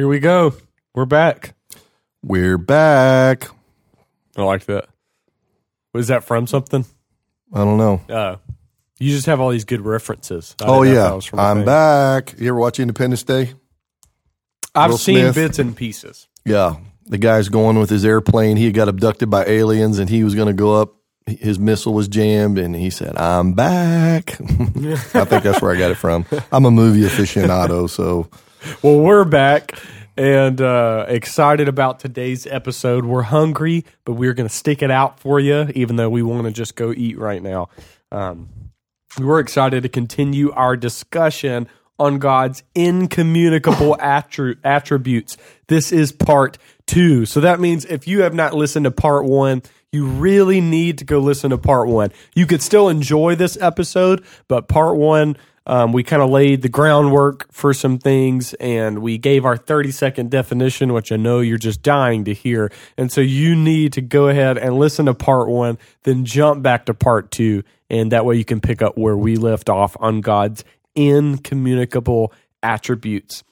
Here we go. We're back. We're back. I like that. Was that from something? I don't know. Uh, you just have all these good references. I Oh didn't know if yeah, that was from a I'm thing. back. You ever watch Independence Day? I've Will seen Smith. bits and pieces. Yeah, the guy's going with his airplane. He got abducted by aliens, and he was going to go up. His missile was jammed, and he said, "I'm back." I think that's where I got it from. I'm a movie aficionado, so Well, we're back and uh, excited about today's episode. We're hungry, but we're going to stick it out for you, even though we want to just go eat right now. Um, we're excited to continue our discussion on God's incommunicable attri- attributes. This is part two. So that means if you have not listened to part one, you really need to go listen to part one. You could still enjoy this episode, but part one, um, we kind of laid the groundwork for some things and we gave our 30 second definition, which I know you're just dying to hear. And so you need to go ahead and listen to part one, then jump back to part two. And that way you can pick up where we left off on God's incommunicable attributes.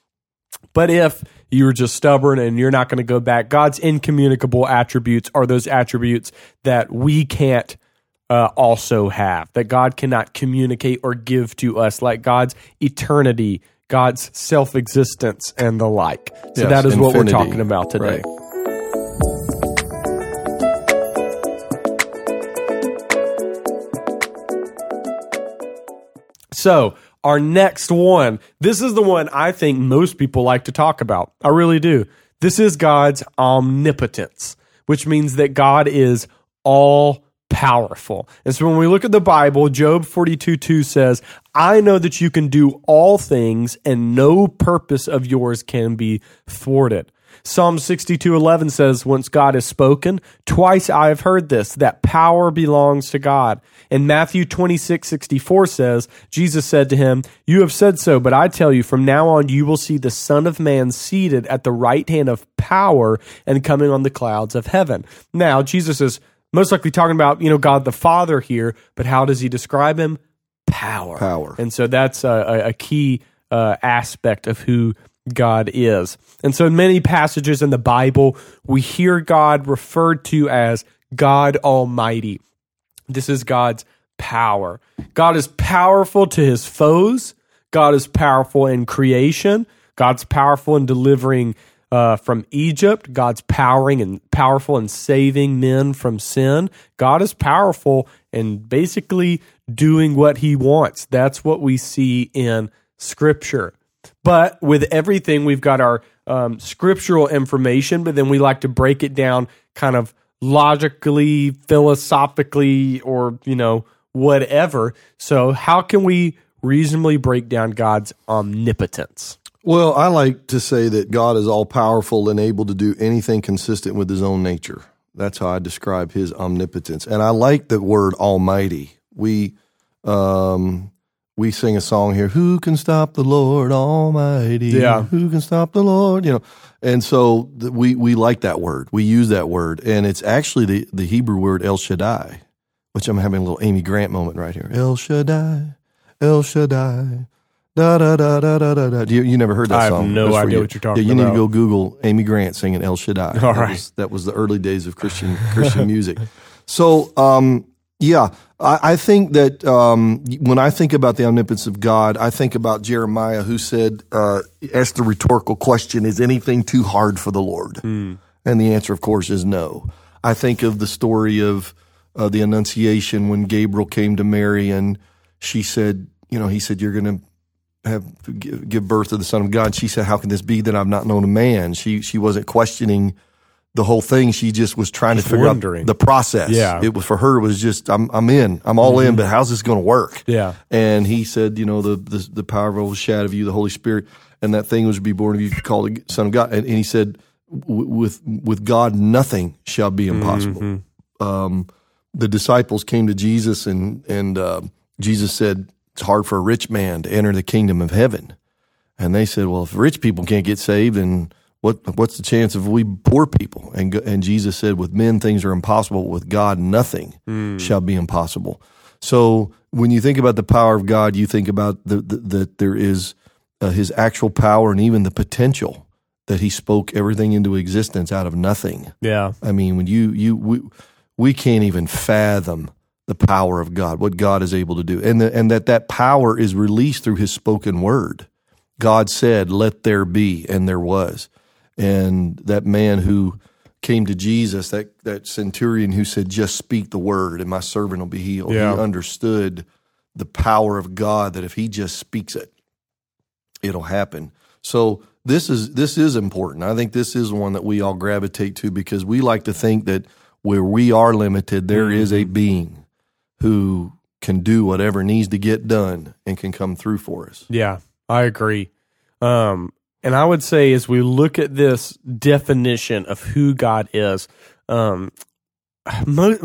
But if you're just stubborn and you're not going to go back, God's incommunicable attributes are those attributes that we can't uh, also have, that God cannot communicate or give to us, like God's eternity, God's self existence, and the like. So Yes, that is what we're talking about today. Right. So, our next one, this is the one I think most people like to talk about. I really do. This is God's omnipotence, which means that God is all powerful. And so when we look at the Bible, Job 42 2 says, I know that you can do all things and no purpose of yours can be thwarted. Psalm 62 11 says, Once God has spoken, twice I have heard this, that power belongs to God. And Matthew 26 64 says, Jesus said to him, You have said so, but I tell you, from now on you will see the Son of Man seated at the right hand of power and coming on the clouds of heaven. Now, Jesus is most likely talking about, you know, God the Father here, but how does he describe him? Power. Power. And so that's a, a, a key uh, aspect of who God is. And so in many passages in the Bible, we hear God referred to as God Almighty. This is God's power. God is powerful to his foes. God is powerful in creation. God's powerful in delivering uh, from Egypt. God's powering and powerful in saving men from sin. God is powerful and basically doing what he wants. That's what we see in Scripture. But with everything, we've got our um, scriptural information, but then we like to break it down kind of logically, philosophically, or, you know, whatever. So, how can we reasonably break down God's omnipotence? Well, I like to say that God is all powerful and able to do anything consistent with his own nature. That's how I describe his omnipotence. And I like the word almighty. We um we sing a song here, who can stop the Lord almighty? Yeah. Who can stop the Lord, you know. And so th- we we like that word. We use that word and it's actually the the Hebrew word El Shaddai, which I'm having a little Amy Grant moment right here. El Shaddai, El Shaddai. Da da da da da da da. You, you never heard that I have song? no That's for idea you. what you're talking Yeah, you need about. to go Google Amy Grant singing El Shaddai. All that right. was, that was the early days of Christian Christian music. So, um, yeah, I, I think that um, when I think about the omnipotence of God, I think about Jeremiah, who said, uh, asked the rhetorical question: "Is anything too hard for the Lord?" Hmm. And the answer, of course, is no. I think of the story of uh, the Annunciation when Gabriel came to Mary and she said, you know, he said, "You're going to have give birth to the Son of God." She said, "How can this be that I've not known a man?" She she wasn't questioning the whole thing. She just was trying Just to figure wondering. out the process. Yeah. it was for her. It was just I'm I'm in. I'm all in. But how's this going to work? Yeah. And he said, you know, the the, the power of overshadow of you, the Holy Spirit, and that thing was to be born of you, called the Son of God. And, and he said, with with God, nothing shall be impossible. Um, the disciples came to Jesus, and and uh, Jesus said, it's hard for a rich man to enter the kingdom of heaven. And they said, well, if rich people can't get saved, then what what's the chance of we poor people? And and Jesus said, with men things are impossible, with God nothing shall be impossible. So when you think about the power of God, you think about the, the, that there is uh, His actual power and even the potential that he spoke everything into existence out of nothing. Yeah. I mean, when you you we, we can't even fathom the power of God, what God is able to do, and the, and that that power is released through His spoken word. God said, "Let there be," and there was. And that man who came to Jesus, that that centurion who said, "Just speak the word, and my servant will be healed." Yeah. He understood the power of God that if He just speaks it, it'll happen. So this is this is important. I think this is one that we all gravitate to because we like to think that where we are limited, there is a mm-hmm. being who can do whatever needs to get done and can come through for us. Yeah, I agree. Um, and I would say as we look at this definition of who God is, um, mo-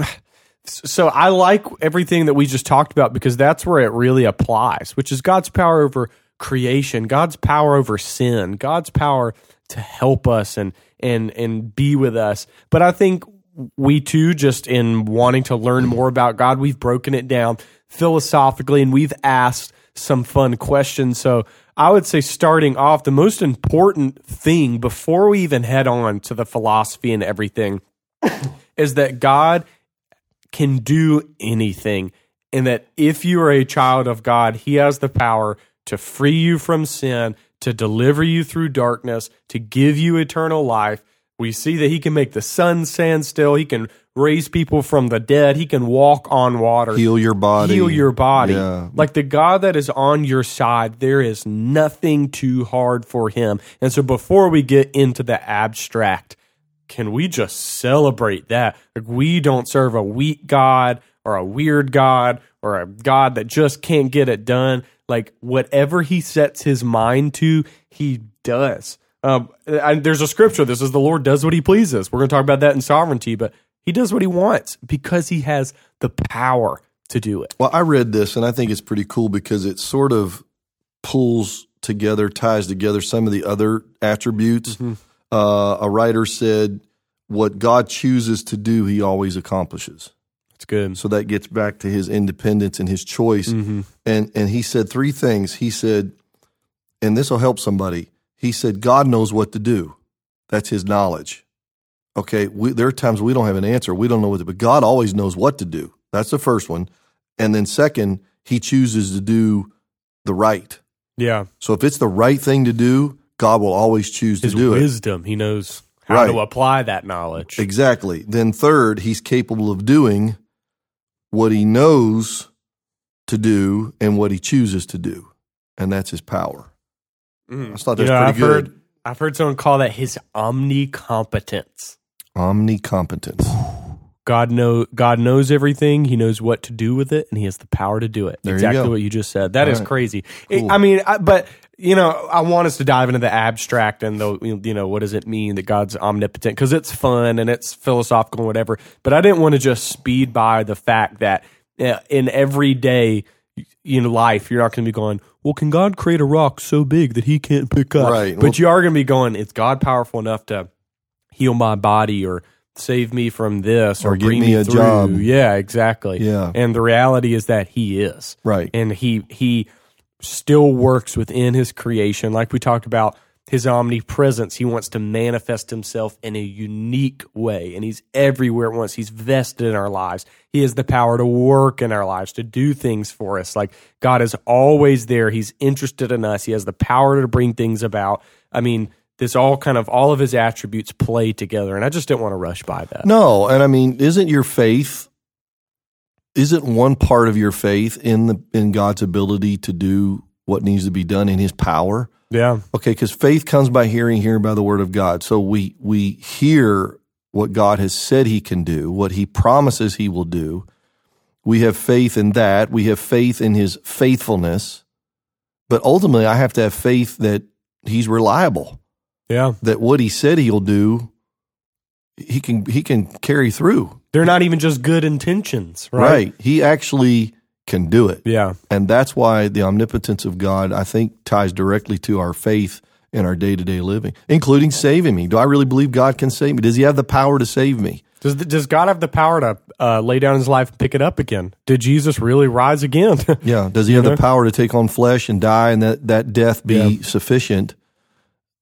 so I like everything that we just talked about because that's where it really applies, which is God's power over creation, God's power over sin, God's power to help us and and and be with us. But I think we too, just in wanting to learn more about God, we've broken it down philosophically and we've asked some fun questions. So I would say starting off, the most important thing before we even head on to the philosophy and everything is that God can do anything. And that if you are a child of God, He has the power to free you from sin, to deliver you through darkness, to give you eternal life. We see that He can make the sun stand still. He can raise people from the dead. He can walk on water Heal your body. heal your body. Yeah. Like the God that is on your side, there is nothing too hard for him. And so before we get into the abstract, can we just celebrate that? Like we don't serve a weak God or a weird God or a God that just can't get it done. Like whatever he sets his mind to, he does. Um, and there's a scripture that says the Lord does what he pleases. We're going to talk about that in sovereignty, but he does what he wants because he has the power to do it. Well, I read this and I think it's pretty cool because it sort of pulls together, ties together some of the other attributes. Uh, a writer said, What God chooses to do, he always accomplishes. It's good. So that gets back to his independence and his choice. And and he said three things. He said, and this will help somebody. He said, God knows what to do. That's his knowledge. Okay, we, there are times we don't have an answer. We don't know what to, but God always knows what to do. That's the first one. And then second, he chooses to do the right. Yeah. So if it's the right thing to do, God will always choose to His do it. wisdom. He knows how Right. to apply that knowledge. Exactly. Then third, he's capable of doing what he knows to do and what he chooses to do. And that's his power. I just thought You that's know, pretty I've good. heard I've heard someone call that his omnicompetence. Omnicompetence. God know God knows everything. He knows what to do with it, and he has the power to do it. There you exactly go. what you just said. That is right. crazy. It- I mean, I, but you know, I want us to dive into the abstract and the you know what does it mean that God's omnipotent because it's fun and it's philosophical and whatever. But I didn't want to just speed by the fact that uh, in everyday in life you're not going to be going well can god create a rock so big that he can't pick up Right. but Well- you are going to be going is god powerful enough to heal my body or save me from this or, Or bring me me, through job. yeah exactly Yeah. and the reality is that he is Right. and he he still works within his creation like we talked about his omnipresence. He wants to manifest himself in a unique way and he's everywhere at once. He's vested in our lives. He has the power to work in our lives to do things for us. Like god is always there. He's interested in us. He has the power to bring things about. I mean this all kind of all of his attributes play together and i just didn't want to rush by that. No, and I mean, isn't your faith isn't one part of your faith in the in God's ability to do what needs to be done in his power? Yeah Okay, because faith comes by hearing, hearing by the word of God. So we we hear what God has said he can do, what he promises he will do. We have faith in that. We have faith in his faithfulness. But ultimately I have to have faith that he's reliable, yeah that what he said he'll do, he can he can carry through. they're not even just good intentions right, right. He actually can do it. yeah And that's why the omnipotence of God, I think, ties directly to our faith in our day to day living, including saving me. Do I really believe God can save me? Does He have the power to save me? Does, does God have the power to uh, lay down his life and pick it up again? Did Jesus really rise again? Yeah. Does He have know? the power to take on flesh and die and that, that death be Yeah. sufficient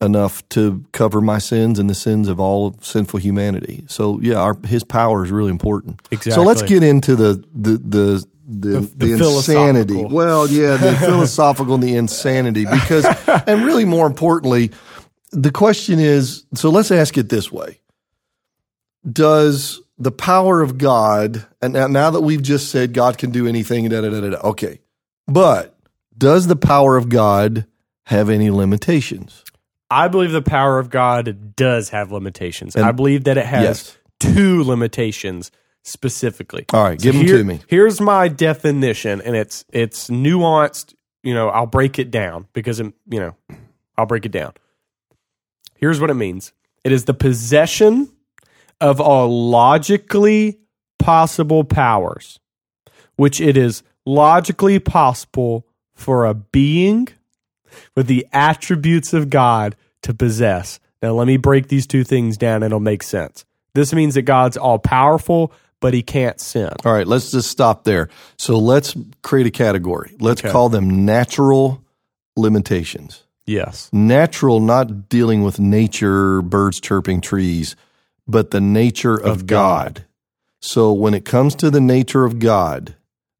enough to cover my sins and the sins of all of sinful humanity. So yeah, our, his power is really important. Exactly. So let's get into the the the the, the, the insanity. Well, yeah, the philosophical and the insanity because and really more importantly, the question is, so let's ask it this way. Does the power of God, and now, now that we've just said God can do anything, da, da, da, da, da, okay, but does the power of God have any limitations? I believe the power of God does have limitations. And, I believe that it has Yes. two limitations specifically. All right, give them here- to me. Here's my definition, and it's it's nuanced. You know, I'll break it down because it, you know, I'll break it down. Here's what it means: it is the possession of all logically possible powers, which it is logically possible for a being with the attributes of God to possess. Now, let me break these two things down and it'll make sense. This means that God's all powerful, but he can't sin. All right, let's just stop there. So let's create a category. Let's Okay. call them natural limitations. Yes. Natural, not dealing with nature, birds chirping, trees, but the nature of, Of God. God. So when it comes to the nature of God,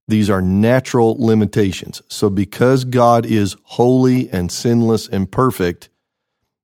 these are natural limitations. So because God is holy and sinless and perfect,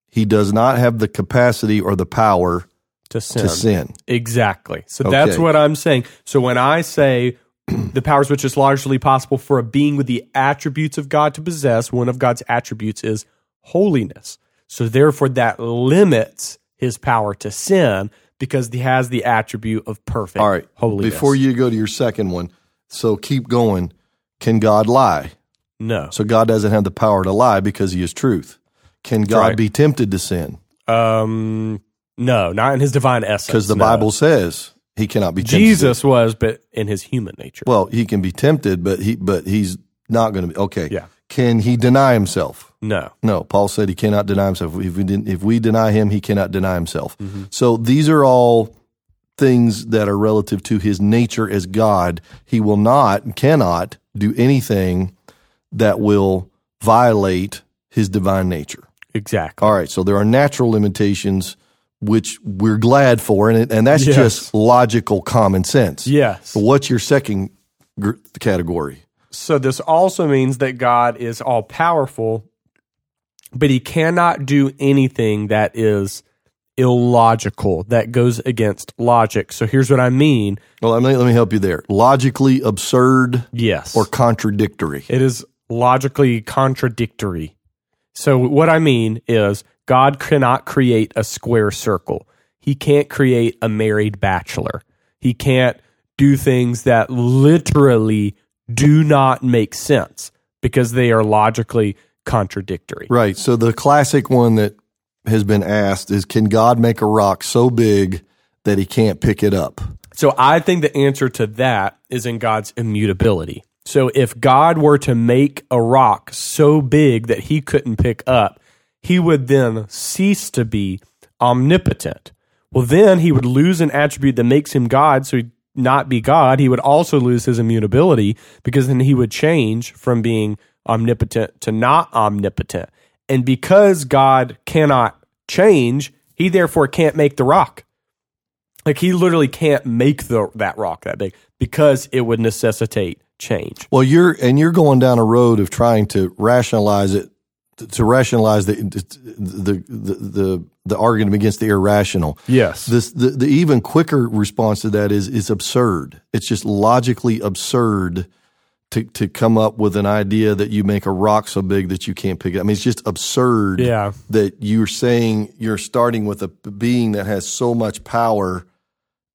he does not have the capacity or the power To sin. to sin. Exactly. So that's what I'm saying. So when I say the powers which is largely possible for a being with the attributes of God to possess, one of God's attributes is holiness. So therefore, that limits his power to sin because he has the attribute of perfect All right. holiness. Before you go to your second one, so keep going. Can God lie? no, So God doesn't have the power to lie because he is truth. Can God right. be tempted to sin? um, no, not in his divine essence. Because the no. Bible says he cannot be tempted. Jesus was, but in his human nature. Well, he can be tempted, but he but he's not going to be. Okay. Yeah. Can he deny himself? no, No. Paul said he cannot deny himself. If we didn't, if we deny him, he cannot deny himself. Mm-hmm. So these are all things that are relative to his nature as God. He will not, cannot do anything that will violate his divine nature. exactly. All right. So there are natural limitations, which we're glad for, and and that's Yes. just logical common sense. Yes. What's your second gr- category? So this also means that God is all powerful, but he cannot do anything that is illogical, that goes against logic. So here's what I mean. Well, let me, let me help you there. Logically absurd Yes. or contradictory. it is logically contradictory. So what I mean is God cannot create a square circle. He can't create a married bachelor. He can't do things that literally do not make sense because they are logically contradictory. Right. So the classic one that has been asked is can God make a rock so big that he can't pick it up? So I think the answer to that is in God's immutability. So if God were to make a rock so big that he couldn't pick up, he would then cease to be omnipotent. Well, then he would lose an attribute that makes him God, so he'd not be God. He would also lose his immutability because then he would change from being omnipotent to not omnipotent. And because God cannot change, he therefore can't make the rock. Like he literally can't make the that rock that big because it would necessitate change. Well, you're and you're going down a road of trying to rationalize it to rationalize the the the the, the argument against the irrational. Yes. This the, the even quicker response to that is is absurd. It's just logically absurd to to come up with an idea that you make a rock so big that you can't pick it. up. I mean, it's just absurd. Yeah. That you're saying you're starting with a being that has so much power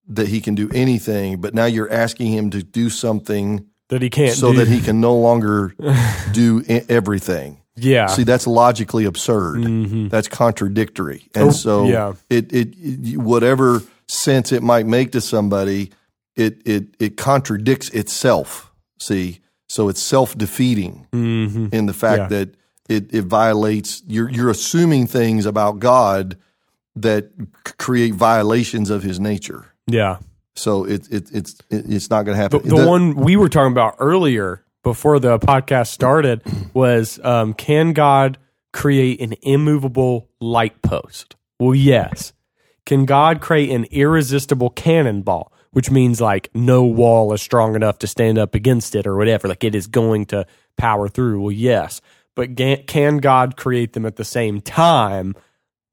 that he can do anything, but now you're asking him to do something that he can't so do. that he can no longer do everything. Yeah. See, that's logically absurd. That's contradictory, and Oh, so yeah. it, it it whatever sense it might make to somebody, it it it contradicts itself. See, so it's self defeating hmm in the fact Yeah. that it it violates. You're you're assuming things about God that create violations of His nature. Yeah. So it, it it's it, it's not going to happen. The, the one we were talking about earlier before the podcast started was um, can God create an immovable light post? Well, yes. Can God create an irresistible cannonball, which means like no wall is strong enough to stand up against it or whatever? Like it is going to power through? Well, yes. But can God create them at the same time?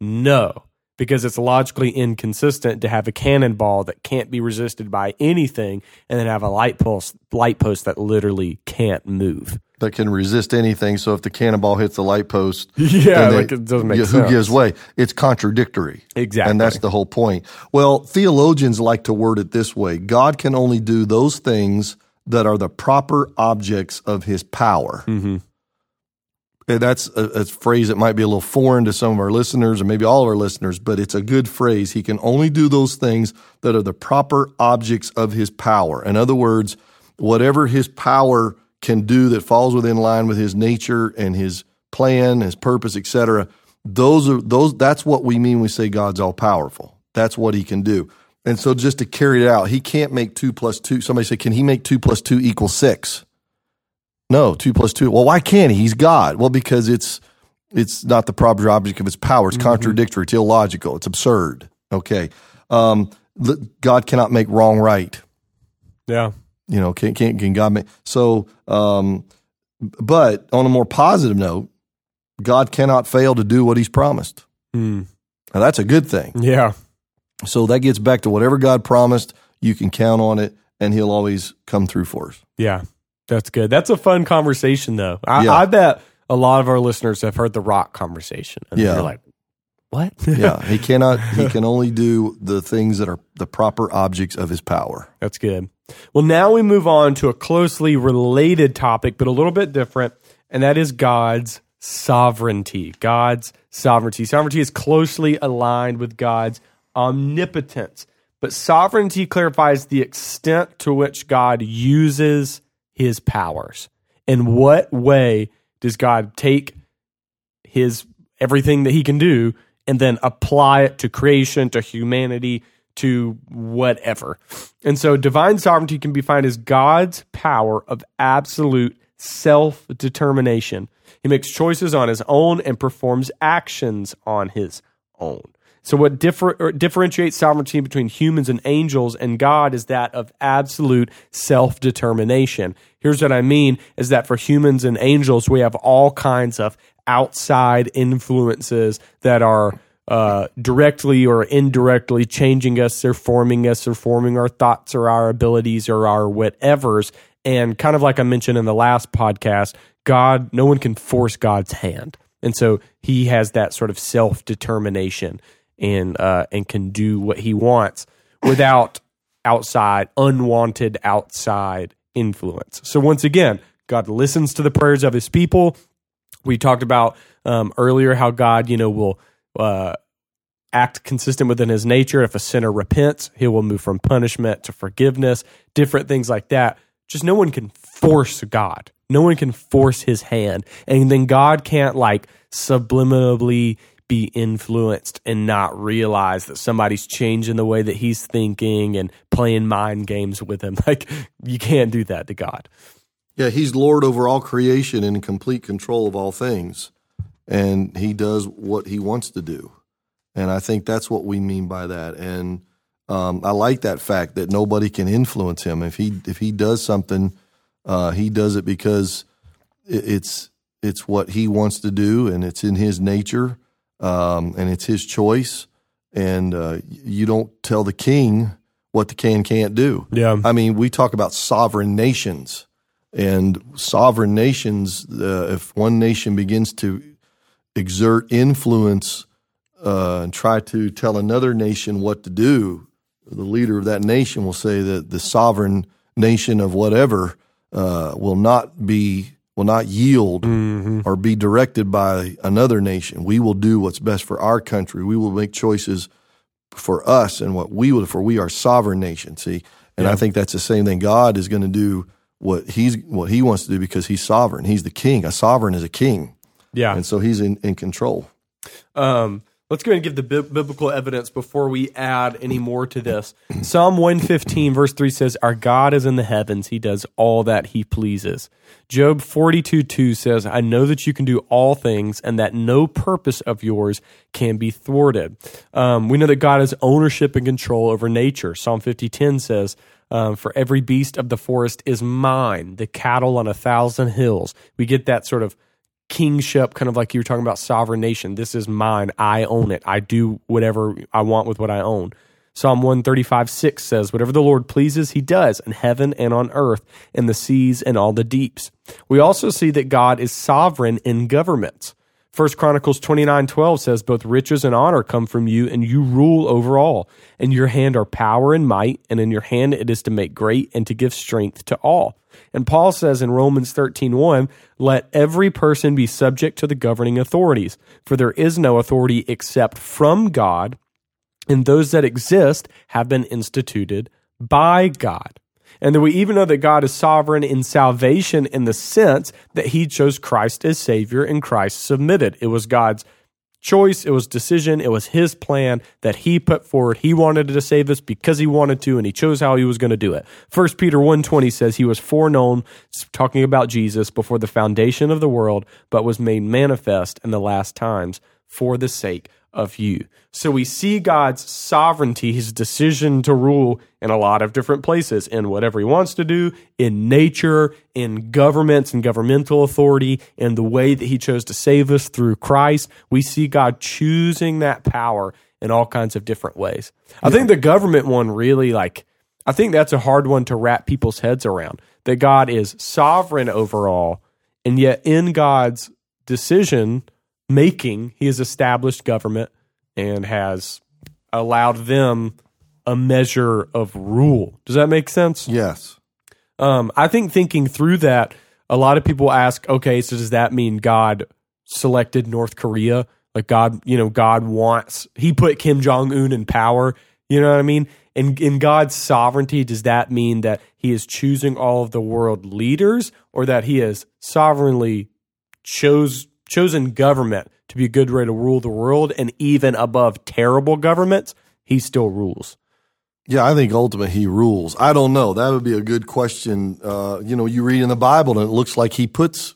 No, because it's logically inconsistent to have a cannonball that can't be resisted by anything and then have a light post light post that literally can't move. That can resist anything. So if the cannonball hits the light post, yeah, like it doesn't make yeah, sense. Who gives way? It's contradictory. Exactly. And that's the whole point. Well, theologians like to word it this way God can only do those things that are the proper objects of his power. Mm-hmm. That's a, a, phrase that might be a little foreign to some of our listeners or maybe all of our listeners, but it's a good phrase. He can only do those things that are the proper objects of his power. In other words, whatever his power can do that falls within line with his nature and his plan, his purpose, etc. Those are those that's what we mean when we say God's all powerful. That's what he can do. And so just to carry it out, he can't make two plus two. Somebody say, can he make two plus two equal six? No, two plus two. Well, why can't he? He's God. Well, because it's it's not the proper object of his power. It's mm-hmm. contradictory. It's illogical. It's absurd. Okay. Um, God cannot make wrong right. Yeah. You know, can can, can God make so? Um, but on a more positive note, God cannot fail to do what He's promised. Mm. Now that's a good thing. Yeah. So that gets back to whatever God promised, you can count on it, and He'll always come through for us. Yeah, that's good. That's a fun conversation, though. I, yeah. I bet a lot of our listeners have heard the rock conversation, and yeah. they're like, "What?" yeah, he cannot. He can only do the things that are the proper objects of His power. That's good. Well, now we move on to a closely related topic, but a little bit different, and that is God's sovereignty. God's sovereignty. Sovereignty is closely aligned with God's omnipotence. But sovereignty clarifies the extent to which God uses his powers. In what way does God take his everything that he can do and then apply it to creation, to humanity, to whatever. And so divine sovereignty can be defined as God's power of absolute self determination. He makes choices on his own and performs actions on his own. So, what differ, differentiates sovereignty between humans and angels and God is that of absolute self determination. Here's what I mean is that for humans and angels, we have all kinds of outside influences that are uh, directly or indirectly changing us or forming us or forming our thoughts or our abilities or our whatevers. And kind of like I mentioned in the last podcast, God, no one can force God's hand. And so he has that sort of self determination and uh, and can do what he wants without outside unwanted outside influence. So once again, God listens to the prayers of His people. We talked about um, earlier how God, you know, will uh, act consistent within His nature. If a sinner repents, He will move from punishment to forgiveness. Different things like that. Just no one can force God. No one can force His hand, and then God can't like subliminally be influenced and not realize that somebody's changing the way that he's thinking and playing mind games with him. Like you can't do that to God. Yeah, he's Lord over all creation and in complete control of all things. And he does what he wants to do. And I think that's what we mean by that. And um, I like that fact that nobody can influence him. If he if he does something, uh, he does it because it's it's what he wants to do and it's in his nature um, and it's his choice. And uh, you don't tell the king what the king can't do. Yeah, I mean, we talk about sovereign nations, and sovereign nations. Uh, if one nation begins to exert influence uh, and try to tell another nation what to do, the leader of that nation will say that the sovereign nation of whatever uh, will not be will not yield mm-hmm. or be directed by another nation. We will do what's best for our country. We will make choices for us and what we will, for we are sovereign nation. See, and yeah. I think that's the same thing. God is going to do what he's what he wants to do because he's sovereign. He's the king. A sovereign is a king. Yeah, and so he's in in control. Um, Let's go ahead and give the bi- biblical evidence before we add any more to this. Psalm 115, verse 3 says, Our God is in the heavens. He does all that he pleases. Job 42, 2 says, I know that you can do all things and that no purpose of yours can be thwarted. Um, we know that God has ownership and control over nature. Psalm 50, 10 says, um, For every beast of the forest is mine, the cattle on a thousand hills. We get that sort of kingship, kind of like you were talking about sovereign nation. This is mine. I own it. I do whatever I want with what I own. Psalm 135 6 says, Whatever the Lord pleases, he does in heaven and on earth, in the seas and all the deeps. We also see that God is sovereign in governments. First Chronicles 29 12 says, Both riches and honor come from you, and you rule over all. In your hand are power and might, and in your hand it is to make great and to give strength to all. And Paul says in Romans 13 1, Let every person be subject to the governing authorities, for there is no authority except from God, and those that exist have been instituted by God. And that we even know that God is sovereign in salvation in the sense that he chose Christ as Savior and Christ submitted. It was God's choice, it was decision, it was his plan that he put forward. He wanted to save us because he wanted to, and he chose how he was going to do it. First Peter 1.20 says he was foreknown, talking about Jesus, before the foundation of the world, but was made manifest in the last times for the sake of you. So we see God's sovereignty, his decision to rule in a lot of different places, in whatever he wants to do, in nature, in governments and governmental authority, in the way that he chose to save us through Christ. We see God choosing that power in all kinds of different ways. I think the government one really like I think that's a hard one to wrap people's heads around. That God is sovereign over all, and yet in God's decision making, he has established government and has allowed them a measure of rule. Does that make sense? Yes. Um, I think thinking through that, a lot of people ask, okay, so does that mean God selected North Korea? Like God, you know, God wants, he put Kim Jong un in power. You know what I mean? And in God's sovereignty, does that mean that he is choosing all of the world leaders or that he has sovereignly chose chosen government to be a good way to rule the world, and even above terrible governments, he still rules. Yeah, I think ultimately he rules. I don't know. That would be a good question. Uh, you know, you read in the Bible and it looks like he puts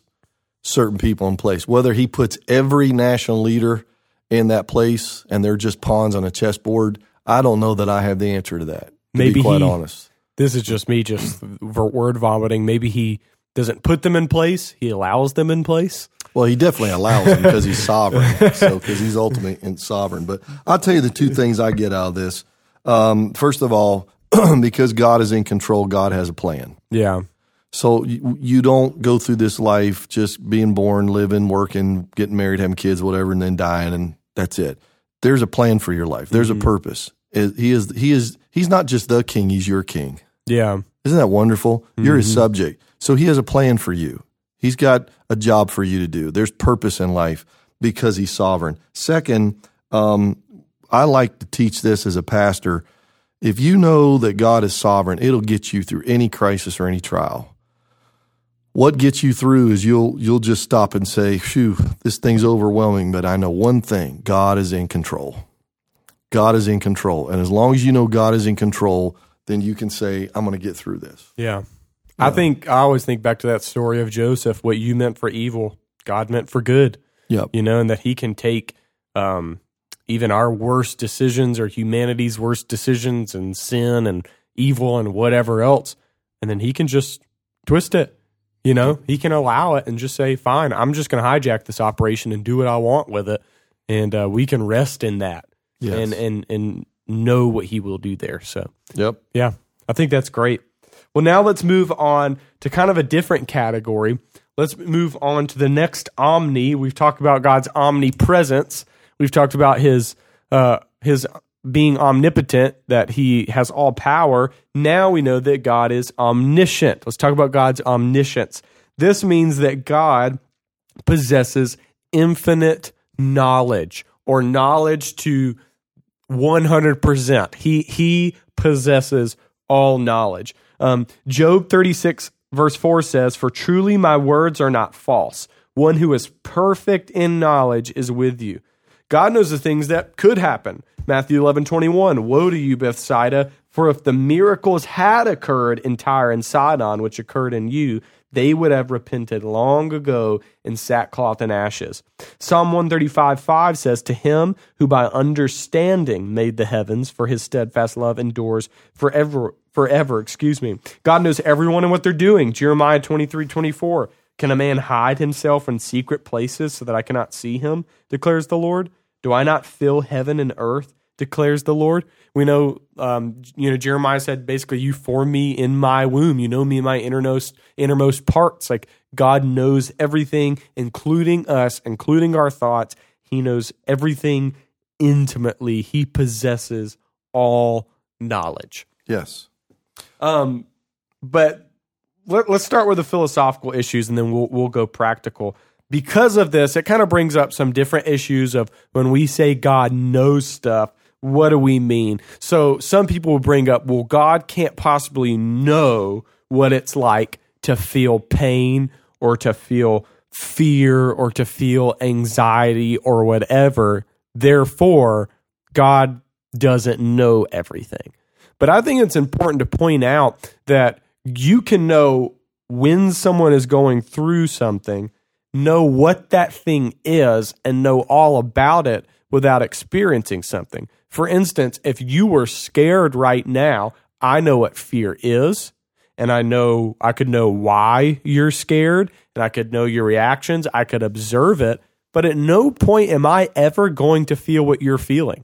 certain people in place. Whether he puts every national leader in that place and they're just pawns on a chessboard, I don't know that I have the answer to that. To Maybe be quite he- honest. This is just me just word vomiting. Maybe he doesn't put them in place, he allows them in place. Well, he definitely allows him because he's sovereign. So, because he's ultimate and sovereign. But I'll tell you the two things I get out of this. Um, first of all, because God is in control, God has a plan. Yeah. So you, you don't go through this life just being born, living, working, getting married, having kids, whatever, and then dying, and that's it. There's a plan for your life. There's a purpose. He is. He is. He's not just the king. He's your king. Yeah. Isn't that wonderful? You're his subject. So he has a plan for you. He's got a job for you to do. There's purpose in life because he's sovereign. Second, um, I like to teach this as a pastor. If you know that God is sovereign, it'll get you through any crisis or any trial. What gets you through is you'll you'll just stop and say, "Phew, this thing's overwhelming." But I know one thing: God is in control. God is in control, and as long as you know God is in control, then you can say, "I'm going to get through this." Yeah. I think I always think back to that story of Joseph. What you meant for evil, God meant for good. Yep. You know, and that He can take um, even our worst decisions or humanity's worst decisions and sin and evil and whatever else, and then He can just twist it. You know, He can allow it and just say, "Fine, I'm just going to hijack this operation and do what I want with it," and uh, we can rest in that Yes. and and and know what He will do there. So. Yep. Yeah, I think that's great. Well, now let's move on to kind of a different category. Let's move on to the next omni. We've talked about God's omnipresence. We've talked about his uh, his being omnipotent, that he has all power. Now we know that God is omniscient. Let's talk about God's omniscience. This means that God possesses infinite knowledge or knowledge to 100%. He he possesses all knowledge. Um, Job 36 verse 4 says, "For truly my words are not false. One who is perfect in knowledge is with you." God knows the things that could happen. Matthew 11, 21. Woe to you, Bethsaida, for if the miracles had occurred in Tyre and Sidon, which occurred in you, they would have repented long ago in sackcloth and ashes. Psalm 135 5 says, To him who by understanding made the heavens, for his steadfast love endures forever. Forever, excuse me. God knows everyone and what they're doing. Jeremiah 23 24. Can a man hide himself in secret places so that I cannot see him? declares the Lord. Do I not fill heaven and earth? declares the Lord. We know, um, you know, Jeremiah said basically, "You form me in my womb. You know me in my innermost innermost parts." Like God knows everything, including us, including our thoughts. He knows everything intimately. He possesses all knowledge. Yes. Um, but let, us start with the philosophical issues, and then we'll we'll go practical. Because of this, it kind of brings up some different issues of when we say God knows stuff what do we mean? So some people will bring up, well, God can't possibly know what it's like to feel pain or to feel fear or to feel anxiety or whatever. Therefore, God doesn't know everything. But I think it's important to point out that you can know when someone is going through something, know what that thing is, and know all about it without experiencing something. For instance, if you were scared right now, I know what fear is, and I know I could know why you're scared, and I could know your reactions. I could observe it, but at no point am I ever going to feel what you're feeling.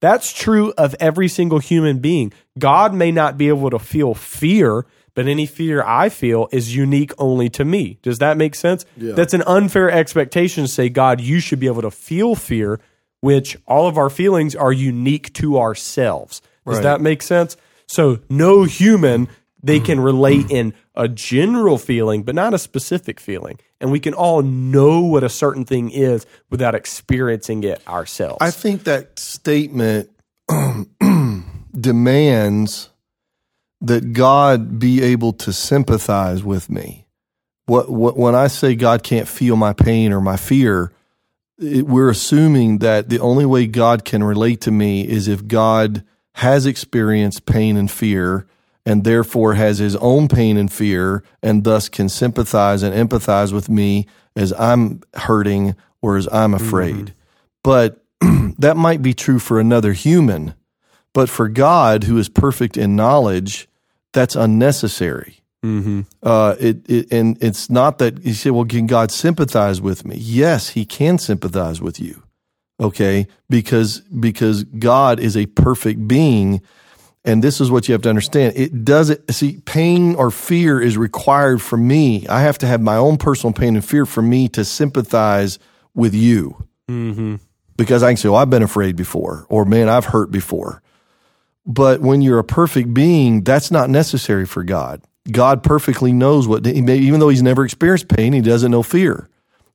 That's true of every single human being. God may not be able to feel fear, but any fear I feel is unique only to me. Does that make sense? Yeah. That's an unfair expectation to say, God, you should be able to feel fear which all of our feelings are unique to ourselves. Does Right. that make sense? So no human they can relate in a general feeling, but not a specific feeling. And we can all know what a certain thing is without experiencing it ourselves. I think that statement demands that God be able to sympathize with me. What, what when I say God can't feel my pain or my fear, it, we're assuming that the only way God can relate to me is if God has experienced pain and fear and therefore has his own pain and fear and thus can sympathize and empathize with me as I'm hurting or as I'm afraid. But that might be true for another human. But for God, who is perfect in knowledge, that's unnecessary. mm-hmm. Uh, it, it and it's not that you say, well, can God sympathize with me? Yes, He can sympathize with you. Okay, because because God is a perfect being, and this is what you have to understand. It doesn't see pain or fear is required for me. I have to have my own personal pain and fear for me to sympathize with you. Mm-hmm. Because I can say, "Oh, I've been afraid before," or "Man, I've hurt before." But when you're a perfect being, that's not necessary for God. God perfectly knows what, even though he's never experienced pain, he doesn't know fear.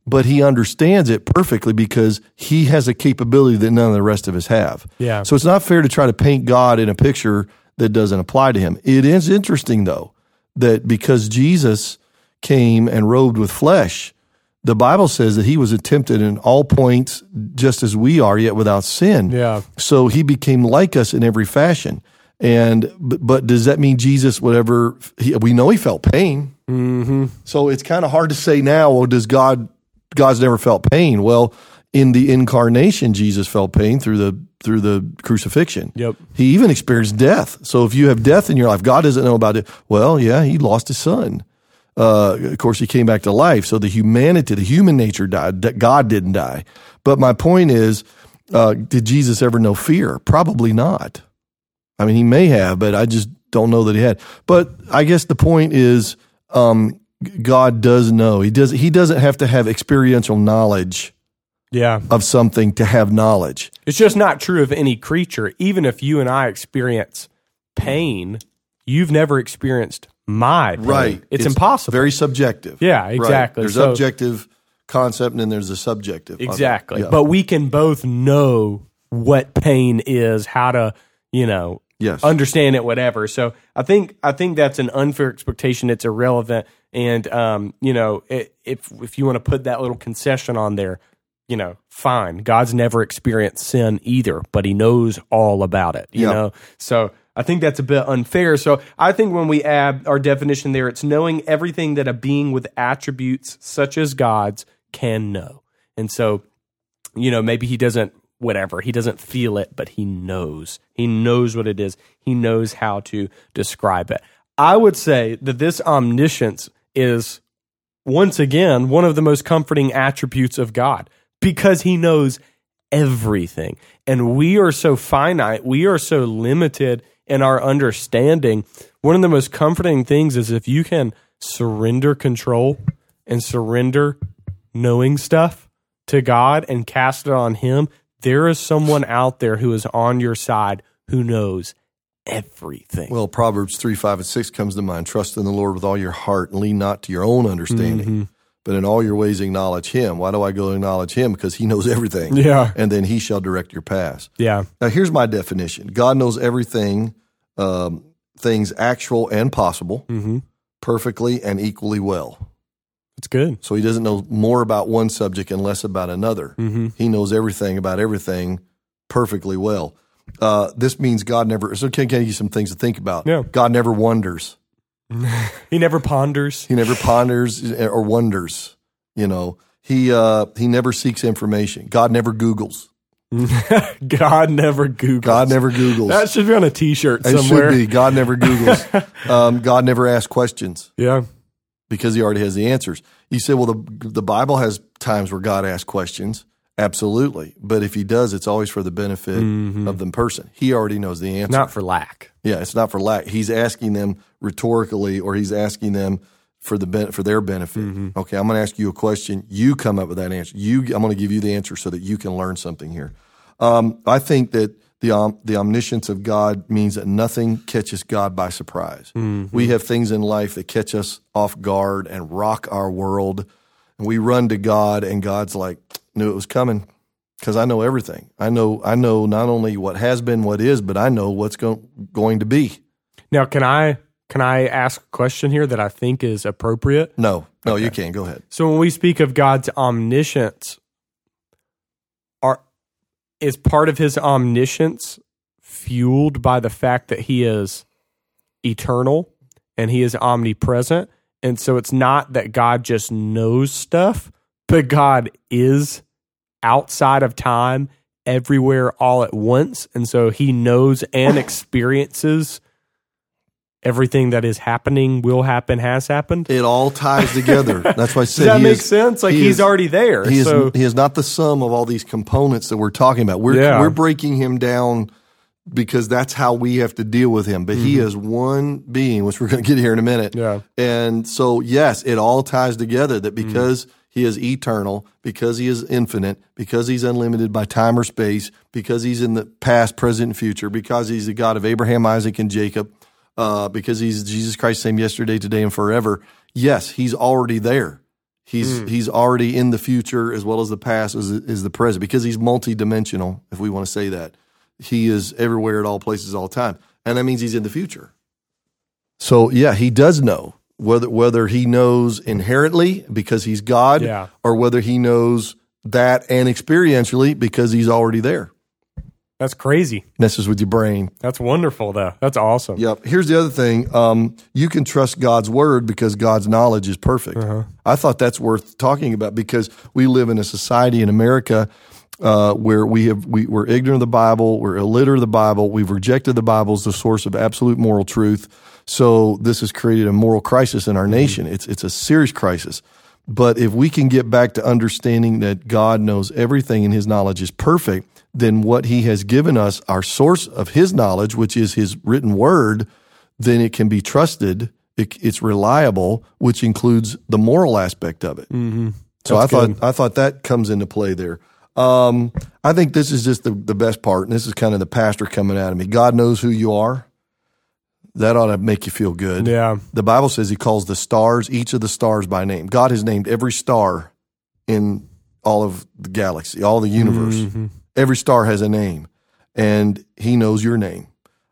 But he understands it perfectly because he has a capability that none of the rest of us have. Yeah. So it's not fair to try to paint God in a picture that doesn't apply to him. It is interesting, though, that because Jesus came and robed with flesh, the Bible says that he was tempted in all points just as we are, yet without sin. Yeah. So he became like us in every fashion. And but, but does that mean Jesus, whatever he, we know, he felt pain. Mm-hmm. So it's kind of hard to say now. Well, does God? God's never felt pain. Well, in the incarnation, Jesus felt pain through the through the crucifixion. Yep. He even experienced death. So if you have death in your life, God doesn't know about it. Well, yeah, he lost his son. Uh, of course, he came back to life. So the humanity, the human nature died. That God didn't die. But my point is, uh, did Jesus ever know fear? Probably not. I mean, he may have, but I just don't know that he had. But I guess the point is, um, God does know. He does. He doesn't have to have experiential knowledge Yeah. of something to have knowledge. It's just not true of any creature. Even if you and I experience pain, you've never experienced my pain. It's, impossible. Very subjective. Yeah, Right. exactly. There's So- objective concept, and then there's the subjective. Exactly. Yeah. But we can both know what pain is, how to, you know, yes, understand it, whatever. So I think I think that's an unfair expectation. It's irrelevant, and um, you know, i if if you want to put that little concession on there, you know, fine. God's never experienced sin either, but he knows all about it, you Yeah. know? So I think that's a bit unfair. So I think when we add our definition there, it's knowing everything that a being with attributes such as God's can know. And so, you know, maybe he doesn't, whatever, he doesn't feel it, but he knows. He knows what it is, he knows how to describe it. I would say that this omniscience is once again one of the most comforting attributes of God because he knows everything. And we are so finite, we are so limited in our understanding. One of the most comforting things is if you can surrender control and surrender knowing stuff to God and cast it on him, there is someone out there who is on your side who knows everything. Well, Proverbs 3, 5, and 6 comes to mind. Trust in the Lord with all your heart and lean not to your own understanding, Mm-hmm. but in all your ways acknowledge Him. Why do I go acknowledge Him? Because He knows everything. Yeah. And then He shall direct your paths. yeah. Now, here's my definition God knows everything, um, things actual and possible, Mm-hmm. perfectly and equally well. It's good. So He doesn't know more about one subject and less about another. Mm-hmm. He knows everything about everything perfectly well. Uh, this means God never. So, can, give you some things to think about? Yeah. God never wonders. He never ponders. He never ponders or wonders. You know, he uh, he never seeks information. God never Googles. God never Googles. God never Googles. That should be on a T-shirt it somewhere. should be. God never Googles. um, God never asks questions Yeah. because he already has the answers. You say, well, the the Bible has times where God asks questions. Absolutely, but if he does, it's always for the benefit mm-hmm. of the person. He already knows the answer. Not for lack. Yeah, it's not for lack. He's asking them rhetorically, or he's asking them for the ben- for their benefit. Mm-hmm. Okay, I'm going to ask you a question. You come up with that answer. You, I'm going to give you the answer so that you can learn something here. Um, I think that the om- the omniscience of God means that nothing catches God by surprise. Mm-hmm. We have things in life that catch us off guard and rock our world, and we run to God, and God's like, "Knew it was coming." Because I know everything. I know. I know not only what has been, what is, but I know what's go- going to be. Now, can I can I ask a question here that I think is appropriate? No, no, you can't. Go ahead. So when we speak of God's omniscience, are is part of his omniscience fueled by the fact that he is eternal and he is omnipresent? And so it's not that God just knows stuff, but God is outside of time, everywhere all at once. And so he knows and experiences everything that is happening, will happen, has happened. It all ties together. That's why I said Does that he make is- sense? Like he he's is- already there. He is, so he is not the sum of all these components that we're talking about. We're Yeah. we're breaking him down because that's how we have to deal with him. But he is one being, which we're going to get here in a minute. Mm-hmm. Yeah. And so, yes, it all ties together that Mm-hmm. He is eternal, because he is infinite, because he's unlimited by time or space, because he's in the past, present, and future, because he's the God of Abraham, Isaac, and Jacob, uh, because he's Jesus Christ, same yesterday, today, and forever. Yes, he's already there. He's Hmm. he's already in the future as well as the past as is the present because he's multidimensional. If we want to say that, he is everywhere at all places all the time, and that means he's in the future. So yeah, he does know whether whether he knows inherently because he's God, Yeah. or whether he knows that and experientially because he's already there. that's crazy. Messes with your brain. That's wonderful, though. That's awesome. Yep. Here's the other thing. Um, you can trust God's word because God's knowledge is perfect. Uh-huh. I thought that's worth talking about because we live in a society in America uh, where we have we, we're ignorant of the Bible, we're illiterate of the Bible, we've rejected the Bible as the source of absolute moral truth. So this has created a moral crisis in our nation. It's it's a serious crisis. But if we can get back to understanding that God knows everything and His knowledge is perfect, then what He has given us, our source of His knowledge, which is His written Word, then it can be trusted. It, it's reliable, which includes the moral aspect of it. Mm-hmm. So I thought good. I thought that comes into play there. Um, I think this is just the, the best part, and this is kind of the pastor coming out of me. God knows who you are. That ought to make you feel good. Yeah. The Bible says He calls the stars, each of the stars by name. God has named every star in all of the galaxy, all the universe. Mm-hmm. Every star has a name, and He knows your name.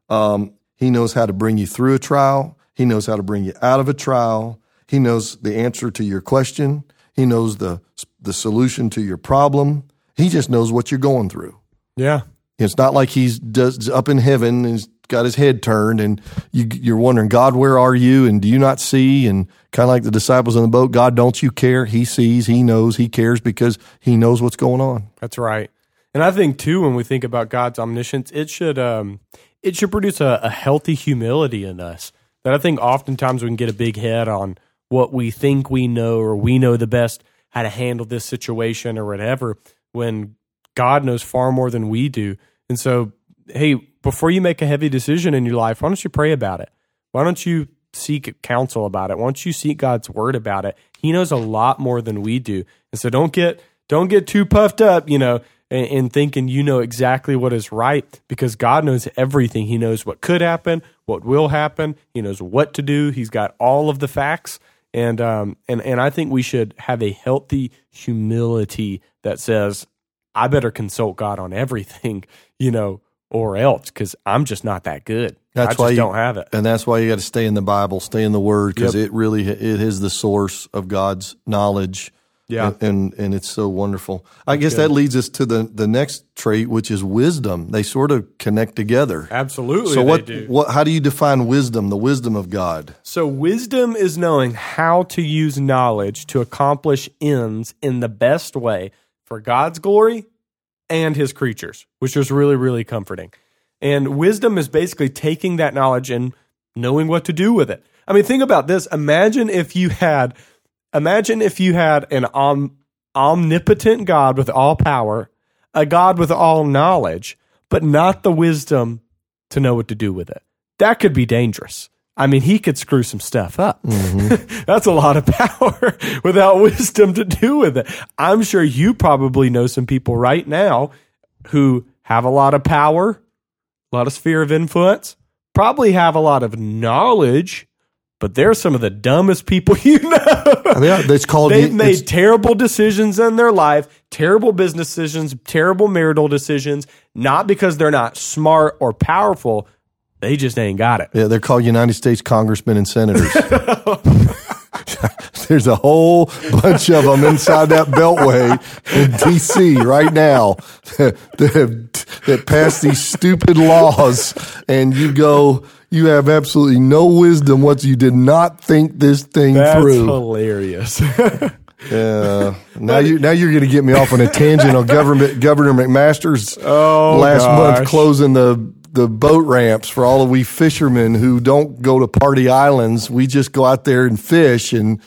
Um, he knows how to bring you through a trial. He knows how to bring you out of a trial. He knows the answer to your question. He knows the the solution to your problem. He just knows what you're going through. Yeah. It's not like he's does, up in heaven and he's got his head turned and you, you're wondering, God, where are you? And do you not see? And kind of like the disciples in the boat, God, don't you care? He sees, he knows, he cares because he knows what's going on. That's right. And I think too, when we think about God's omniscience, it should um, it should produce a, a healthy humility in us. That I think oftentimes we can get a big head on what we think we know or we know the best how to handle this situation or whatever, when God knows far more than we do. And so, hey, before you make a heavy decision in your life, why don't you pray about it? Why don't you seek counsel about it? Why don't you seek God's word about it? He knows a lot more than we do. And so don't get don't get too puffed up, you know, and, and thinking you know exactly what is right because God knows everything. He knows what could happen, what will happen. He knows what to do. He's got all of the facts. And um and and I think we should have a healthy humility that says, I better consult God on everything, you know, or else because I'm just not that good. That's I just why you don't have it. And that's why you got to stay in the Bible, stay in the Word, because Yep. it really it is the source of God's knowledge. Yeah. and and, and it's so wonderful. I guess that leads us to the the next trait, which is wisdom. They sort of connect together. Absolutely, So what what how do you define wisdom? The wisdom of God. So, wisdom is knowing how to use knowledge to accomplish ends in the best way for God's glory and his creatures, which is really, really comforting. And wisdom is basically taking that knowledge and knowing what to do with it. I mean, think about this. Imagine if you had, imagine if you had an om, omnipotent God with all power, a God with all knowledge, but not the wisdom to know what to do with it. That could be dangerous. I mean, he could screw some stuff up. Mm-hmm. That's a lot of power without wisdom to do with it. I'm sure you probably know some people right now who have a lot of power, a lot of sphere of influence, probably have a lot of knowledge, but they're some of the dumbest people you know. I mean, uh, it's called They've made terrible decisions in their life, terrible business decisions, terrible marital decisions, not because they're not smart or powerful. They just ain't got it. Yeah, they're called United States congressmen and senators. There's a whole bunch of them inside that beltway in D.C. right now that, that, that pass these stupid laws, and you go, you have absolutely no wisdom. What you did not think this thing That's through. hilarious. Yeah. Now you now you're going to get me off on a tangent on government Governor McMaster's Oh, last month closing the the boat ramps for all of we fishermen who don't go to party islands. We just go out there and fish and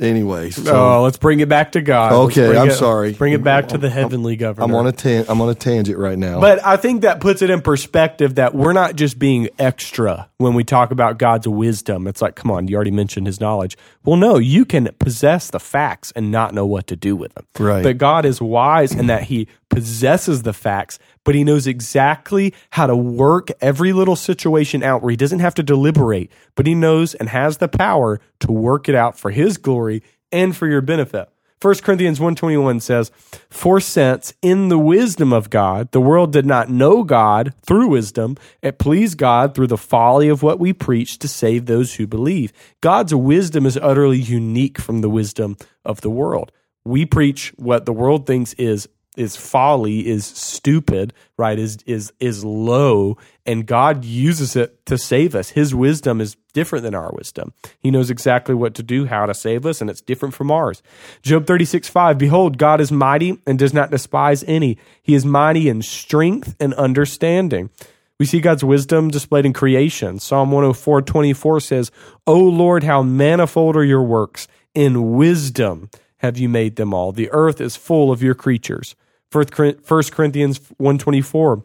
anyway. So oh, let's bring it back to God. Okay, I'm it- sorry. Bring it back to the heavenly governor. I'm on a tan- I'm on a tangent right now. But I think that puts it in perspective that we're not just being extra when we talk about God's wisdom. It's like, come on, you already mentioned his knowledge. Well, no, you can possess the facts and not know what to do with them. Right. But God is wise in that he possesses the facts, but he knows exactly how to work every little situation out where he doesn't have to deliberate, but he knows and has the power to work it out for his glory and for your benefit. 1 Corinthians 121 says, For since in the wisdom of God, the world did not know God through wisdom, it pleased God through the folly of what we preach to save those who believe. God's wisdom is utterly unique from the wisdom of the world. We preach what the world thinks is is folly, is stupid, right? Is is is low, and God uses it to save us. His wisdom is different than our wisdom. He knows exactly what to do, how to save us, and it's different from ours. Job 36, 5, Behold, God is mighty and does not despise any. He is mighty in strength and understanding. We see God's wisdom displayed in creation. Psalm 104, 24 says, O Lord, how manifold are your works. In wisdom have you made them all. The earth is full of your creatures. 1 Corinthians 124.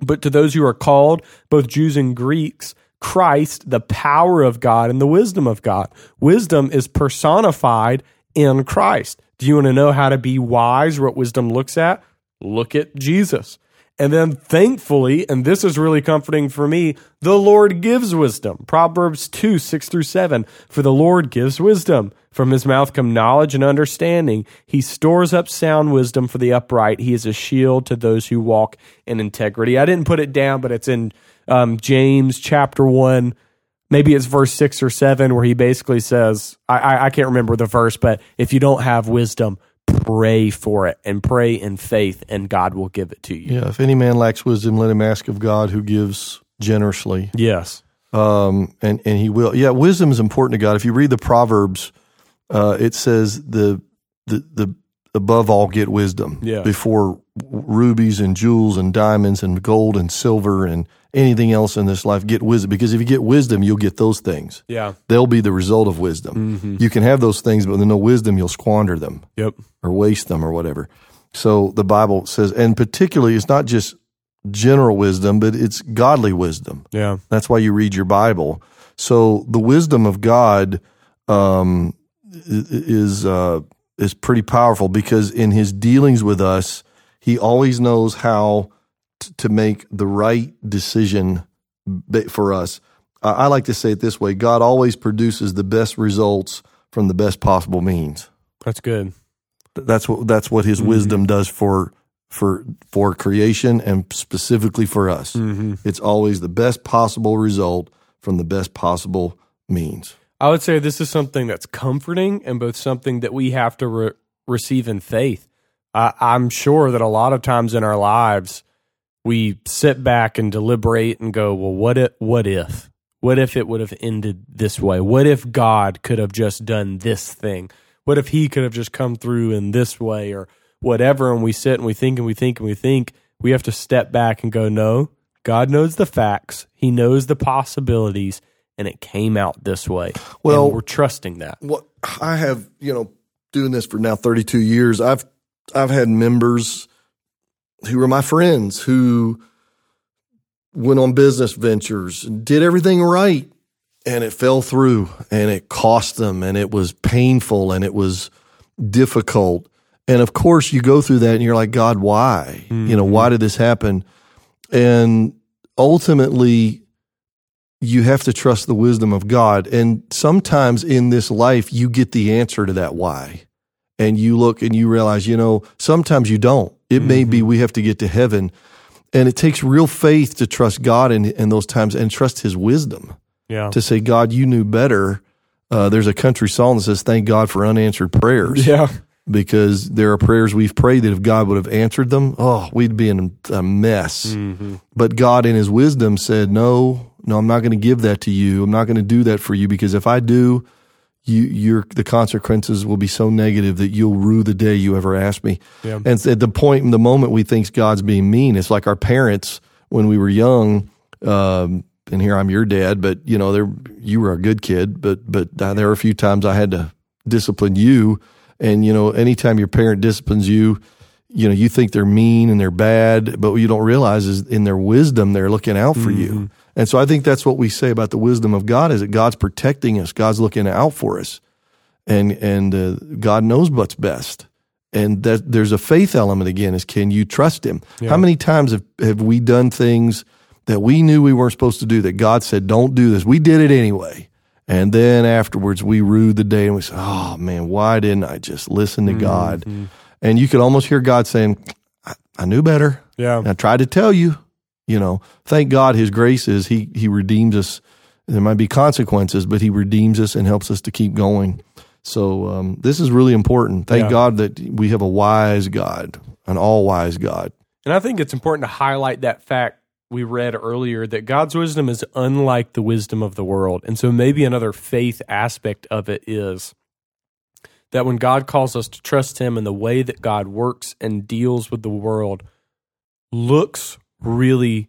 But to those who are called, both Jews and Greeks, Christ, the power of God and the wisdom of God. Wisdom is personified in Christ. Do you want to know how to be wise, or what wisdom looks at? Look at Jesus. And then thankfully, and this is really comforting for me, the Lord gives wisdom. Proverbs 2, 6 through 7. For the Lord gives wisdom. From his mouth come knowledge and understanding. He stores up sound wisdom for the upright. He is a shield to those who walk in integrity. I didn't put it down, but it's in um, James chapter 1. Maybe it's verse 6 or 7 where he basically says, I, I, I can't remember the verse, but if you don't have wisdom, pray for it and pray in faith, and God will give it to you. Yeah. If any man lacks wisdom, let him ask of God who gives generously. Yes. Um, and, and he will. Yeah. Wisdom is important to God. If you read the Proverbs, uh, it says the, the, the, above all get wisdom Yeah. before rubies and jewels and diamonds and gold and silver and anything else in this life get wisdom because if you get wisdom you'll get those things Yeah. they'll be the result of wisdom you can have those things but with no wisdom you'll squander them Yep. or waste them or whatever so the bible says and particularly it's not just general wisdom but it's godly wisdom Yeah. that's why you read your Bible. So the wisdom of God um, is uh, is pretty powerful because in His dealings with us, He always knows how t- to make the right decision for us. I I like to say it this way: God always produces the best results from the best possible means. That's good. That's what that's what His wisdom does for for for creation and specifically for us. Mm-hmm. It's always the best possible result from the best possible means. I would say this is something that's comforting and both something that we have to re- receive in faith. I, I'm sure that a lot of times in our lives, we sit back and deliberate and go, well, what if, what if? What if it would have ended this way? What if God could have just done this thing? What if he could have just come through in this way or whatever? And we sit and we think and we think and we think. We have to step back and go, no, God knows the facts. He knows the possibilities and it came out this way. Well- And we're trusting that. What I have, you know, doing this for now 32 years, I've I've had members who were my friends who went on business ventures and did everything right and it fell through and it cost them and it was painful and it was difficult. And of course you go through that and you're like, God, why? You know, why mm-hmm. did this happen? And ultimately you have to trust the wisdom of God. And sometimes in this life, you get the answer to that why. And you look and you realize, you know, sometimes you don't. It may be we have to get to heaven. And it takes real faith to trust God in, in those times and trust his wisdom Yeah. to say, God, you knew better. Uh, there's a country song that says, Thank God for unanswered prayers Yeah. because there are prayers we've prayed that if God would have answered them, oh, we'd be in a mess. Mm-hmm. But God, in His wisdom, said, "No, no, I'm not going to give that to you. I'm not going to do that for you because if I do, you, your the consequences will be so negative that you'll rue the day you ever asked me." Yeah. And at the point, in the moment, we think God's being mean. It's like our parents when we were young. Um, and here I'm your dad, but you know, there you were a good kid, but but there were a few times I had to discipline you. And you know, anytime your parent disciplines you, you know, you think they're mean and they're bad, but what you don't realize is in their wisdom they're looking out for you. And so I think that's what we say about the wisdom of God is that God's protecting us, God's looking out for us, and and uh, God knows what's best. And that there's a faith element again is can you trust Him? How many times have, have we done things that we knew we weren't supposed to do that God said don't do this? We did it anyway. And then afterwards, we rue the day and we say, Oh man, why didn't I just listen to God? And you could almost hear God saying, I, I knew better. Yeah. I tried to tell you, you know, thank God his grace is he, he redeems us. There might be consequences, but he redeems us and helps us to keep going. So um, this is really important. Thank Yeah. God that we have a wise God, an all wise God. And I think it's important to highlight that fact we read earlier that God's wisdom is unlike the wisdom of the world. And so maybe another faith aspect of it is that when God calls us to trust Him and the way that God works and deals with the world looks really,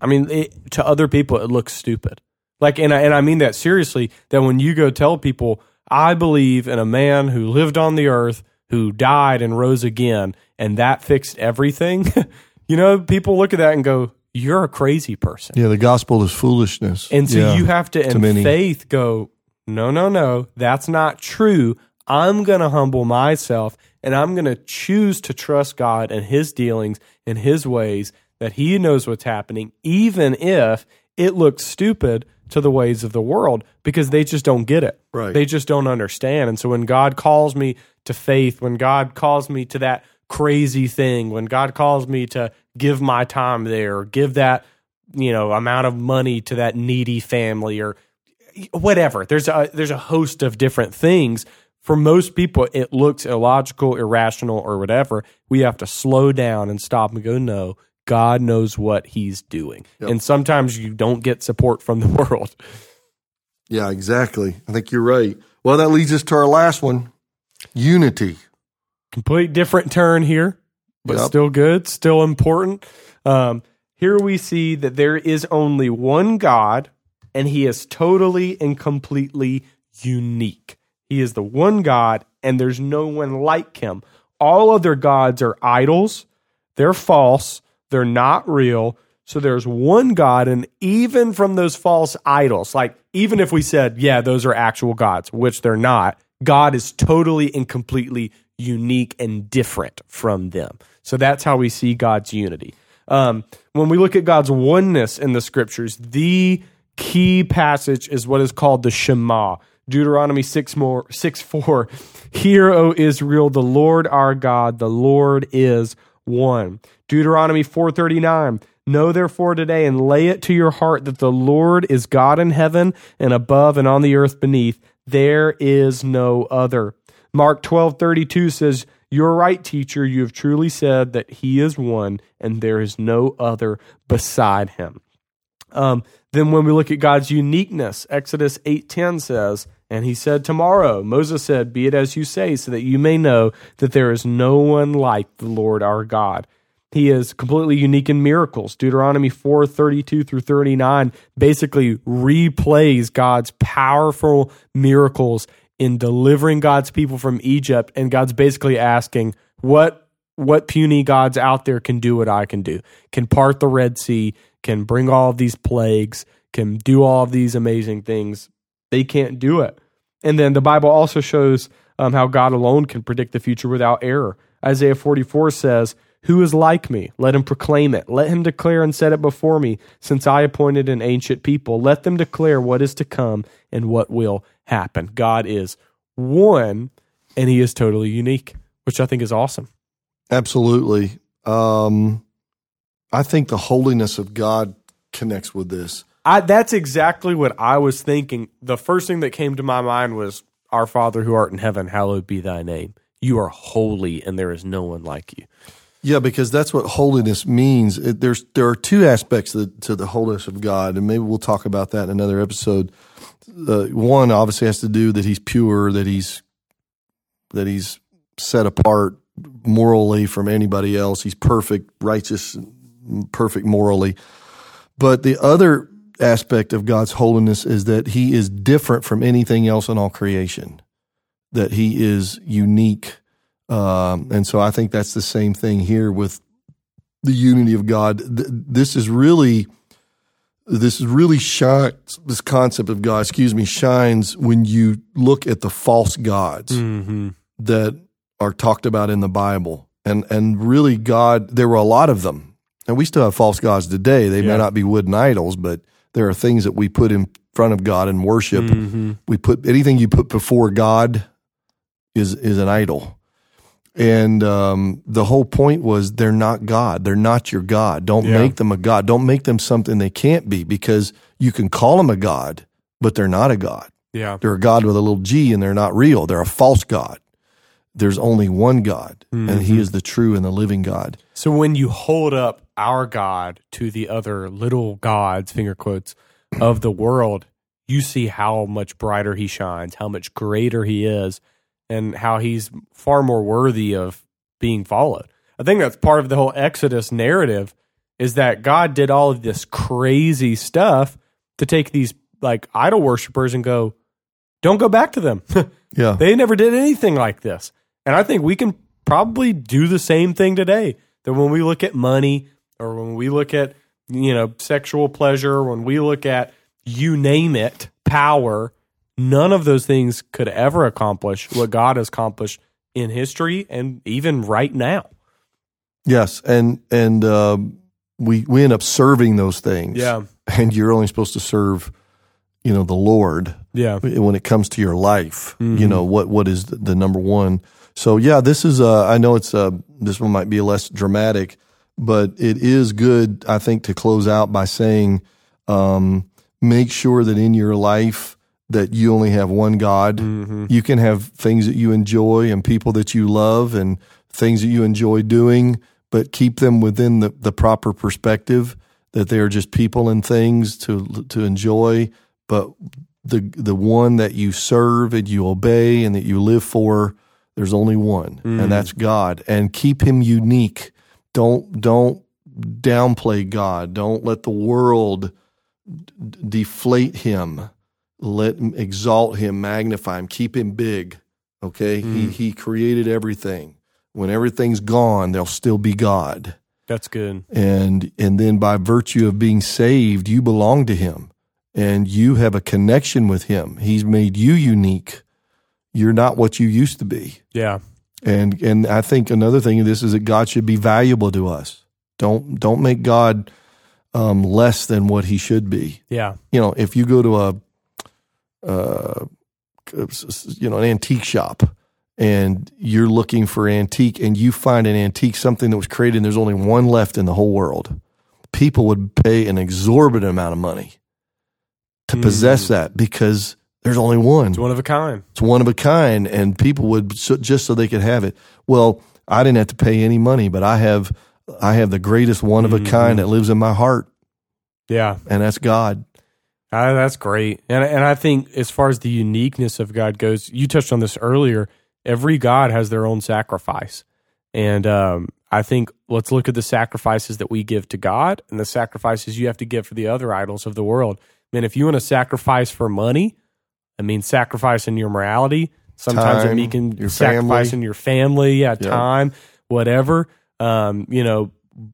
I mean, it, to other people, it looks stupid. Like, and I, and I mean that seriously, that when you go tell people, I believe in a man who lived on the earth, who died and rose again, and that fixed everything, you know, people look at that and go, you're a crazy person. Yeah, the gospel is foolishness. And so Yeah. you have to, in many. faith, go, no, no, no, that's not true. I'm going to humble myself and I'm going to choose to trust God and His dealings and His ways that He knows what's happening, even if it looks stupid to the ways of the world because they just don't get it. Right. They just don't understand. And so when God calls me to faith, when God calls me to that crazy thing, when God calls me to give my time there, give that, you know, amount of money to that needy family or whatever. There's a there's a host of different things for most people, it looks illogical, irrational, or whatever. We have to slow down and stop and go, no, God knows what he's doing. Yep. And sometimes you don't get support from the world. Yeah, exactly. I think you're right. Well, that leads us to our last one unity. Complete different turn here, but Yep. still good, still important. Um, here we see that there is only one God, and he is totally and completely unique. He is the one God, and there's no one like him. All other gods are idols, they're false, they're not real. So there's one God, and even from those false idols, like even if we said, yeah, those are actual gods, which they're not, God is totally and completely unique and different from them. So that's how we see God's unity. Um, when we look at God's oneness in the scriptures, the key passage is what is called the Shema. Deuteronomy 6, more, 6 4. Hear, O Israel, the Lord our God, the Lord is one. Deuteronomy 439. Know therefore today and lay it to your heart that the Lord is God in heaven and above and on the earth beneath. There is no other. Mark 12:32 says, You're right, teacher. You have truly said that he is one and there is no other beside him. Um, then when we look at God's uniqueness, Exodus 8:10 says, and he said tomorrow, Moses said, be it as you say, so that you may know that there is no one like the Lord our God. He is completely unique in miracles. Deuteronomy 4:32 through 39 basically replays God's powerful miracles in delivering God's people from Egypt and God's basically asking what what puny gods out there can do what I can do. Can part the Red Sea, can bring all of these plagues, can do all of these amazing things. They can't do it. And then the Bible also shows um, how God alone can predict the future without error. Isaiah 44 says, Who is like me? Let him proclaim it. Let him declare and set it before me, since I appointed an ancient people. Let them declare what is to come and what will happen. God is one, and he is totally unique, which I think is awesome. Absolutely. Um, I think the holiness of God connects with this. I, that's exactly what I was thinking. The first thing that came to my mind was, Our Father who art in heaven, hallowed be thy name. You are holy, and there is no one like you. Yeah, because that's what holiness means. It, there's there are two aspects to the, to the holiness of God, and maybe we'll talk about that in another episode. One obviously has to do that He's pure, that He's that He's set apart morally from anybody else. He's perfect, righteous, perfect morally. But the other aspect of God's holiness is that He is different from anything else in all creation. That He is unique. Um, and so I think that's the same thing here with the unity of God. This is really, this is really shines, this concept of God, excuse me, shines when you look at the false gods Mm-hmm. that are talked about in the Bible. And, and really God, there were a lot of them. And we still have false gods today. They Yeah. may not be wooden idols, but there are things that we put in front of God and worship. Mm-hmm. We put anything you put before God is is an idol. And um, the whole point was they're not God. They're not your God. Don't Yeah. make them a God. Don't make them something they can't be because you can call them a God, but they're not a God. Yeah. They're a God with a little g and they're not real. They're a false God. There's only one God, and He is the true and the living God. So when you hold up our God to the other little gods, finger quotes, of the world, you see how much brighter he shines, how much greater he is, and how he's far more worthy of being followed. I think that's part of the whole Exodus narrative is that God did all of this crazy stuff to take these like idol worshippers and go, don't go back to them. Yeah. They never did anything like this. And I think we can probably do the same thing today. That when we look at money or when we look at, you know, sexual pleasure, when we look at you name it, power, none of those things could ever accomplish what God has accomplished in history and even right now. Yes, and and um, we we end up serving those things. Yeah. and you're only supposed to serve, you know, the Lord Yeah. when it comes to your life. Mm-hmm. You know what what is the, the number one. So yeah, this is. Uh, I know it's uh, this one might be less dramatic, but it is good. I think to close out by saying, um, make sure that in your life that you only have one God. You can have things that you enjoy and people that you love and things that you enjoy doing, but keep them within the, the proper perspective that they are just people and things to to enjoy. But the the one that you serve and you obey and that you live for, there's only one, and that's God. And keep him unique. Don't don't downplay God. Don't let the world d- deflate him. Let him exalt him, magnify him, keep him big. Okay? He mm. he created everything. When everything's gone, there'll still be God. That's good. And and then by virtue of being saved, you belong to him and you have a connection with him. He's made you unique. You're not what you used to be. Yeah. And and I think another thing of this is that God should be valuable to us. Don't don't make God um, less than what he should be. Yeah. You know, if you go to a uh, you know an antique shop and you're looking for antique and you find an antique something that was created and there's only one left in the whole world, people would pay an exorbitant amount of money to possess that because there's only one. It's one of a kind. It's one of a kind, and people would so, just so they could have it. Well, I didn't have to pay any money, but I have I have the greatest one of a kind that lives in my heart, Yeah. and that's God. Uh, that's great. And and I think as far as the uniqueness of God goes, you touched on this earlier. Every God has their own sacrifice. And um, I think let's look at the sacrifices that we give to God and the sacrifices you have to give for the other idols of the world. Man, if you want to sacrifice for money, I mean, sacrificing your morality, sometimes Time, it means sacrificing your family, yeah, time, whatever. Um, you know, y-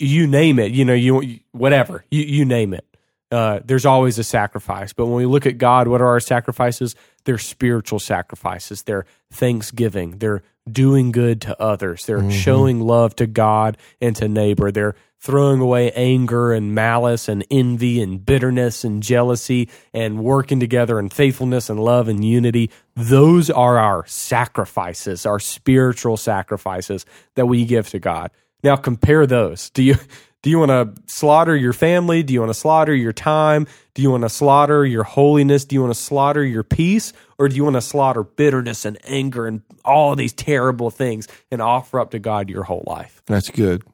you name it, you know, you whatever, you, you name it. Uh, there's always a sacrifice. But when we look at God, what are our sacrifices? They're spiritual sacrifices. They're thanksgiving. They're doing good to others. They're showing love to God and to neighbor. They're throwing away anger and malice and envy and bitterness and jealousy and working together in faithfulness and love and unity. Those are our sacrifices, our spiritual sacrifices that we give to God. Now compare those. Do you do you want to slaughter your family? Do you want to slaughter your time? Do you want to slaughter your holiness? Do you want to slaughter your peace? Or do you want to slaughter bitterness and anger and all these terrible things and offer up to God your whole life? That's good.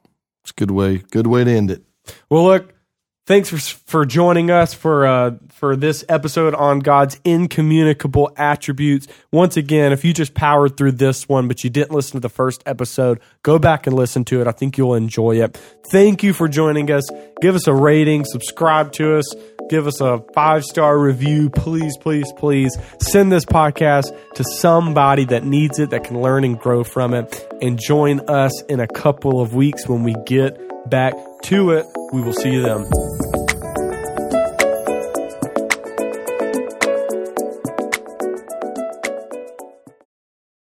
It's a good way. Good way to end it. Well, look, thanks for for joining us for uh, for this episode on God's incommunicable attributes. Once again, if you just powered through this one but you didn't listen to the first episode, go back and listen to it. I think you'll enjoy it. Thank you for joining us. Give us a rating, subscribe to us, give us a five star review. Please, please, please send this podcast to somebody that needs it, that can learn and grow from it, and join us in a couple of weeks when we get back to it. We will see you then.